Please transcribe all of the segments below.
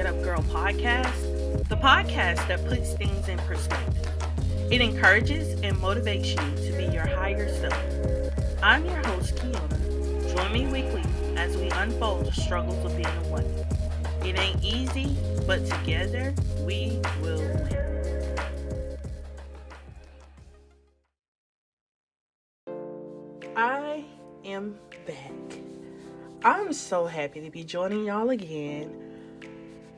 Get Up Girl podcast, the podcast that puts things in perspective. It encourages and motivates you to be your higher self. I'm your host, Keiona. Join me weekly as we unfold the struggles of being a woman. It ain't easy, but together we will win. I am back. I'm so happy to be joining y'all again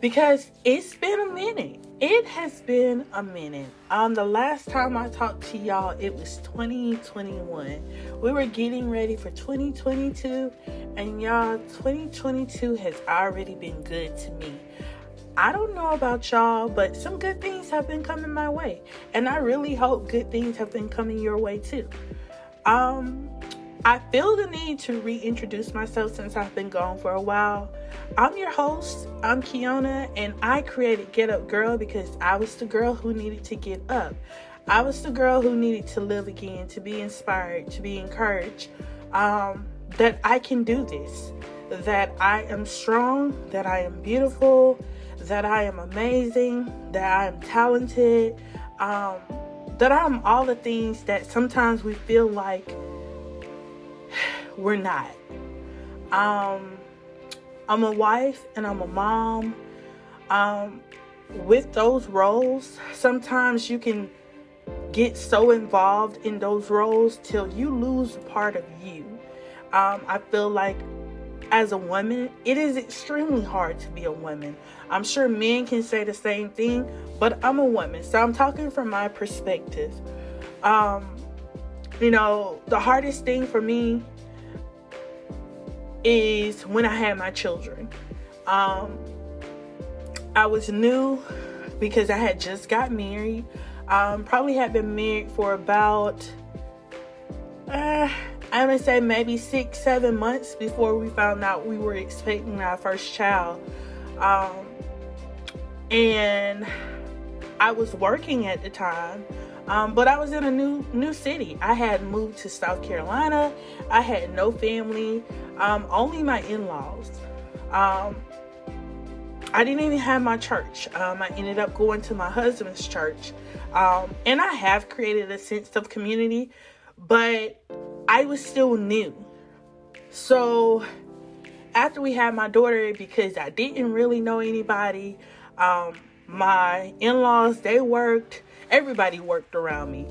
because it's been a minute. It has been a minute. Um, the last time I talked to y'all, it was 2021. We were getting ready for 2022, and y'all, 2022 has already been good to me. I don't know about y'all, but some good things have been coming my way, and I really hope good things have been coming your way too. Um, I feel the need to reintroduce myself since I've been gone for a while. I'm your host, I'm Keiona, and I created Get Up Girl because I was the girl who needed to get up. I was the girl who needed to live again, to be inspired, to be encouraged um, that I can do this, that I am strong, that I am beautiful, that I am amazing, that I am talented, um, that I'm all the things that sometimes we feel like we're not. Um, I'm a wife and I'm a mom. Um, with those roles, sometimes you can get so involved in those roles till you lose part of you. Um, I feel like as a woman, it is extremely hard to be a woman. I'm sure men can say the same thing, but I'm a woman, so I'm talking from my perspective. Um, you know, the hardest thing for me is when I had my children. Um, I was new because I had just got married. Um, probably had been married for about, uh, I'm gonna say maybe six, seven months before we found out we were expecting our first child. Um, and I was working at the time. Um, but I was in a new new city. I had moved to South Carolina. I had no family, um, only my in-laws. Um, I didn't even have my church. Um, I ended up going to my husband's church, um, and I have created a sense of community, but I was still new. So after we had my daughter, because I didn't really know anybody, um, my in-laws they worked everybody worked around me.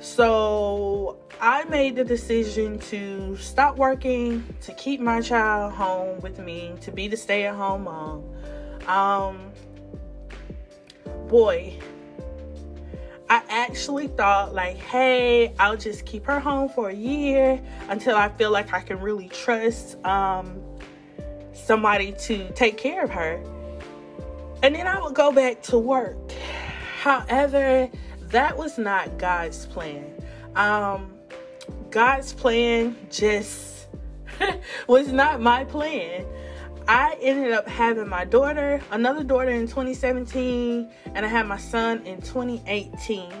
So I made the decision to stop working, to keep my child home with me, to be the stay at home mom. Um, boy, I actually thought, like, hey, I'll just keep her home for a year until I feel like I can really trust um, somebody to take care of her. And then I would go back to work. However, that was not God's plan. Um, God's plan just was not my plan. I ended up having my daughter, another daughter in 2017, and I had my son in 2018.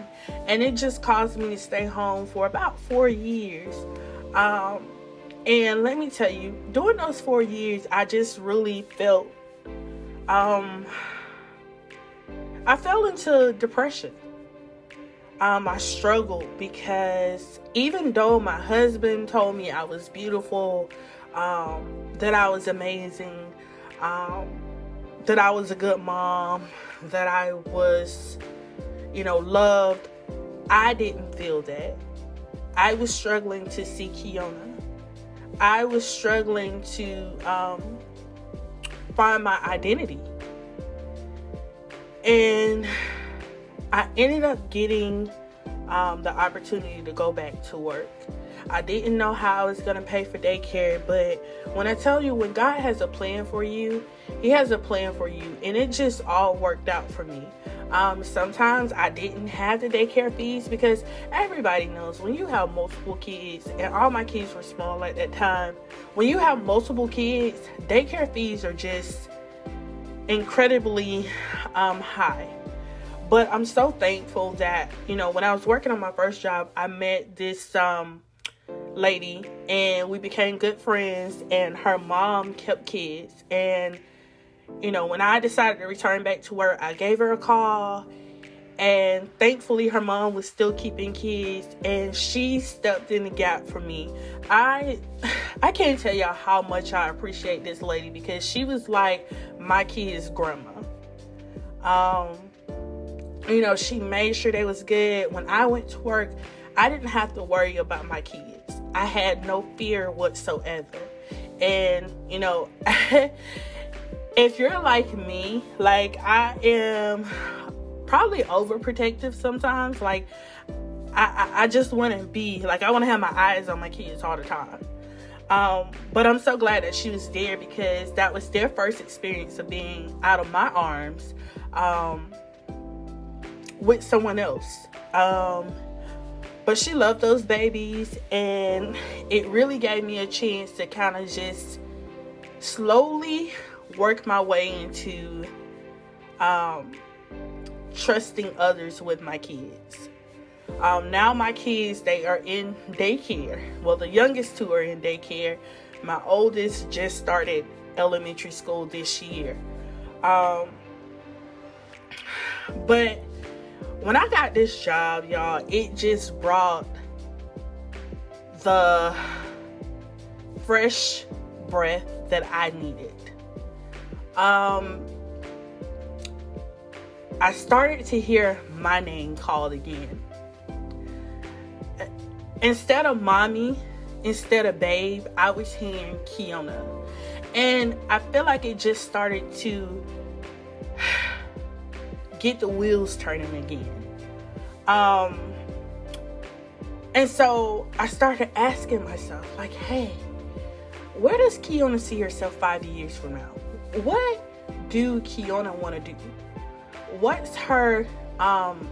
And it just caused me to stay home for about four years. Um, and let me tell you, during those four years, I just really felt um, I fell into depression. Um, I struggled because even though my husband told me I was beautiful, um, that I was amazing, um, that I was a good mom, that I was, you know, loved, I didn't feel that. I was struggling to see Keiona. I was struggling to um, find my identity. And I ended up getting um, the opportunity to go back to work. I didn't know how I was going to pay for daycare, but when I tell you, when God has a plan for you, He has a plan for you, and it just all worked out for me. Um, sometimes I didn't have the daycare fees because everybody knows when you have multiple kids, and all my kids were small at that time. When you have multiple kids, daycare fees are just incredibly um, high. But I'm so thankful that, you know, when I was working on my first job, I met this um, lady and we became good friends, and her mom kept kids. And you know, when I decided to return back to work, I gave her a call and thankfully her mom was still keeping kids and she stepped in the gap for me. I i can't tell y'all how much i appreciate this lady because she was like my kids grandma. Um you know she made sure they was good. When i went to work i didn't have to worry about my kids. I had no fear whatsoever. And you know if you're like me like i am probably overprotective sometimes. Like I, I, I just want to be like I want to have my eyes on my kids all the time. Um, but I'm so glad that she was there because that was their first experience of being out of my arms um, with someone else. Um, but she loved those babies, and it really gave me a chance to kind of just slowly work my way into um, trusting others with my kids. Um, now my kids they are in daycare. Well, the youngest two are in daycare. My oldest just started elementary school this year. Um, but when I got this job, y'all, it just brought the fresh breath that I needed. Um, I started to hear my name called again. Instead of mommy, instead of babe, I was hearing Keiona. And I feel like it just started to get the wheels turning again. Um, and so I started asking myself, like, hey, where does Keiona see herself five years from now? What do Keiona want to do? What's her um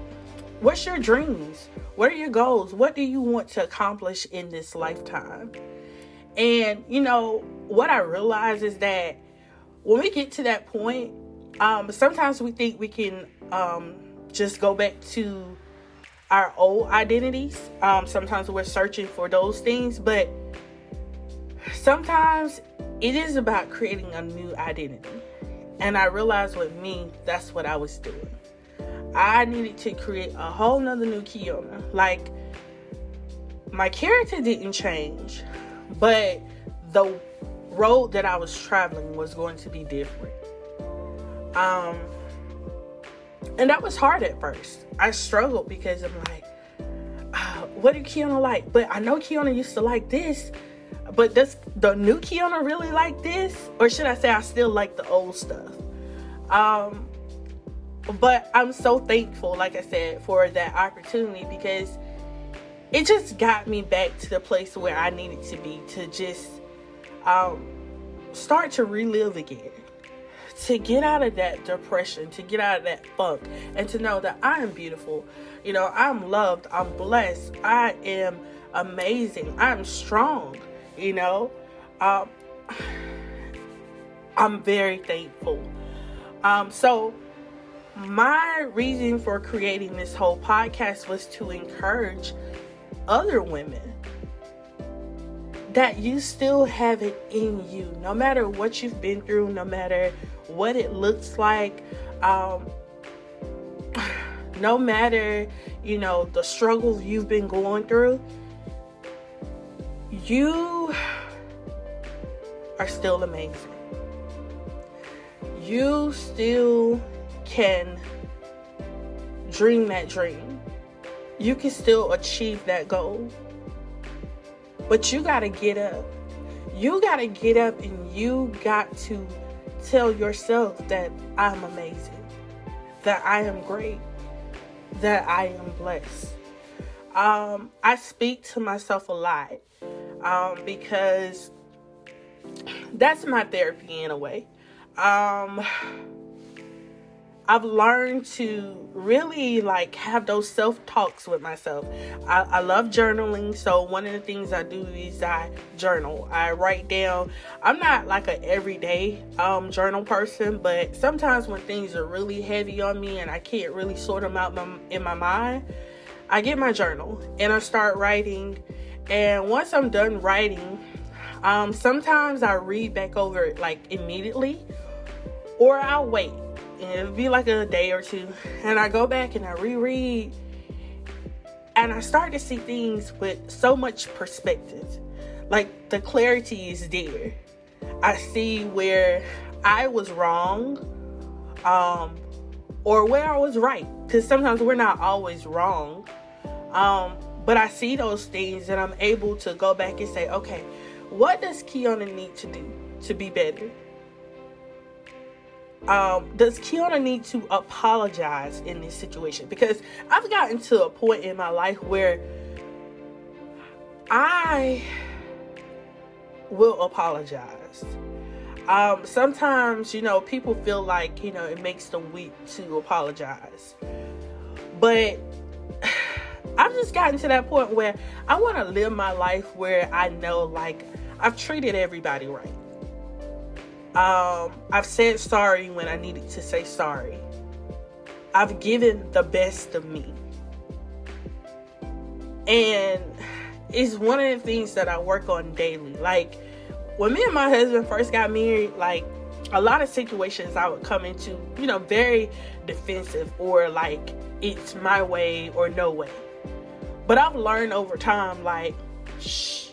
what's your dreams? What are your goals? What do you want to accomplish in this lifetime? And you know what i realize is that when we get to that point um sometimes we think we can um just go back to our old identities. Um sometimes we're searching for those things but sometimes it is about creating a new identity and I realized with me, that's what I was doing. I needed to create a whole nother new Keiona. Like, my character didn't change, but the road that I was traveling was going to be different. Um, and that was hard at first. I struggled because I'm like, uh, what did Keiona like? But I know Keiona used to like this, but does the new Keiona really like this? Or should I say I still like the old stuff? Um, but I'm so thankful, like I said, for that opportunity because it just got me back to the place where I needed to be to just um, start to relive again. To get out of that depression, to get out of that funk, and to know that I am beautiful. You know, I'm loved, I'm blessed, I am amazing, I'm strong you know? Um, i'm very thankful. Um, so my reason for creating this whole podcast was to encourage other women that you still have it in you no matter what you've been through no matter what it looks like um, no matter you know the struggles you've been going through you are still amazing. You still can dream that dream. You can still achieve that goal. But you got to get up. You got to get up and you got to tell yourself that I'm amazing, that I am great, that I am blessed. Um, I speak to myself a lot um, because that's my therapy in a way. Um, I've learned to really like have those self talks with myself. I, I, love journaling, so one of the things I do is I journal. I write down. I'm not like an everyday um, journal person, but sometimes when things are really heavy on me and I can't really sort them out my, in my mind, I get my journal and I start writing and once I'm done writing, um, sometimes I read back over it like immediately, or I'll wait. And it'll be like a day or two. And I go back and I reread. And I start to see things with so much perspective. Like the clarity is there. I see where I was wrong um, or where I was right. Because sometimes we're not always wrong. Um, but I see those things and I'm able to go back and say, okay, what does Keiona need to do to be better? Um, does Keiona need to apologize in this situation? Because I've gotten to a point in my life where I will apologize. Um, sometimes, you know, people feel like, you know, it makes them weak to apologize. But just gotten to that point where I want to live my life where I know, like, I've treated everybody right. Um, I've said sorry when I needed to say sorry. I've given the best of me. And it's one of the things that I work on daily. Like when me and my husband first got married, like a lot of situations I would come into, you know, very defensive or like it's my way or no way. But I've learned over time, like, shh,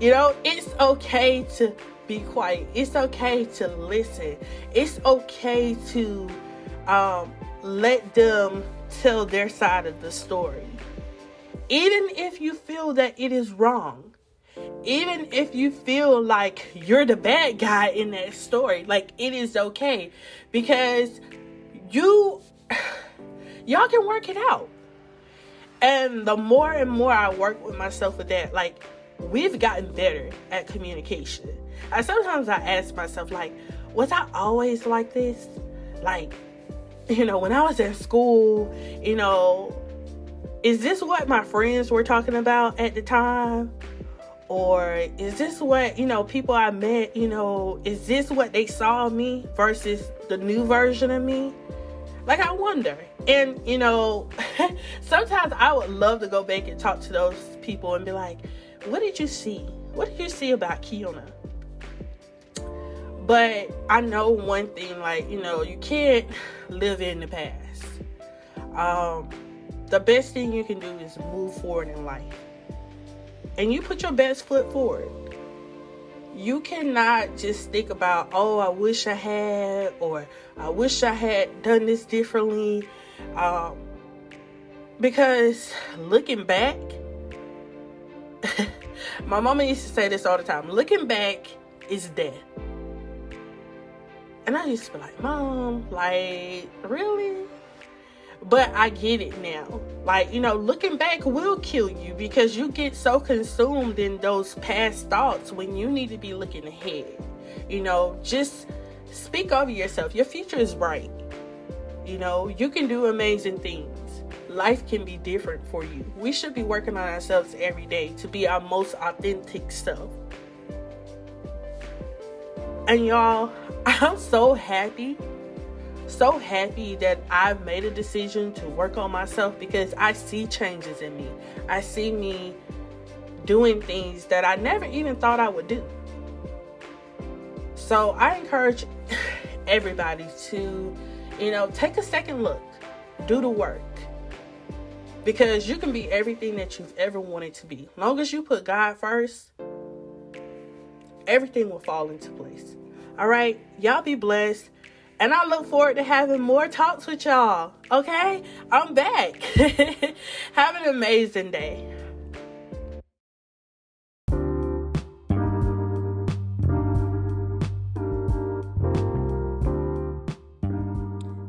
you know, it's okay to be quiet. It's okay to listen. It's okay to um, let them tell their side of the story. Even if you feel that it is wrong, even if you feel like you're the bad guy in that story, like it is okay because you y'all can work it out. And the more and more I work with myself with that, like we've gotten better at communication. I sometimes I ask myself, like, was I always like this? Like, you know, when I was in school, you know, is this what my friends were talking about at the time? Or is this what, you know, people I met, you know, is this what they saw me versus the new version of me? Like, I wonder. And, you know, sometimes I would love to go back and talk to those people and be like, what did you see? What did you see about Keiona? But I know one thing, like, you know, you can't live in the past. Um, the best thing you can do is move forward in life. And you put your best foot forward. You cannot just think about, oh, I wish I had, or I wish I had done this differently. Um, because looking back, my mama used to say this all the time looking back is death. And I used to be like, Mom, like, really? But I get it now. Like, you know, looking back will kill you because you get so consumed in those past thoughts when you need to be looking ahead. You know, just speak over yourself. Your future is bright. You know, you can do amazing things life can be different for you. We should be working on ourselves every day to be our most authentic self. And y'all, I'm so happy, so happy that I've made a decision to work on myself because I see changes in me. I see me doing things that I never even thought I would do. So I encourage everybody to, you know, take a second look, do the work because you can be everything that you've ever wanted to be. Long as you put God first, everything will fall into place. All right, y'all be blessed. And I look forward to having more talks with y'all. Okay? I'm back. Have an amazing day.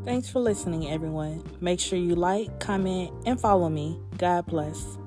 Thanks for listening, everyone. Make sure you like, comment, and follow me. God bless.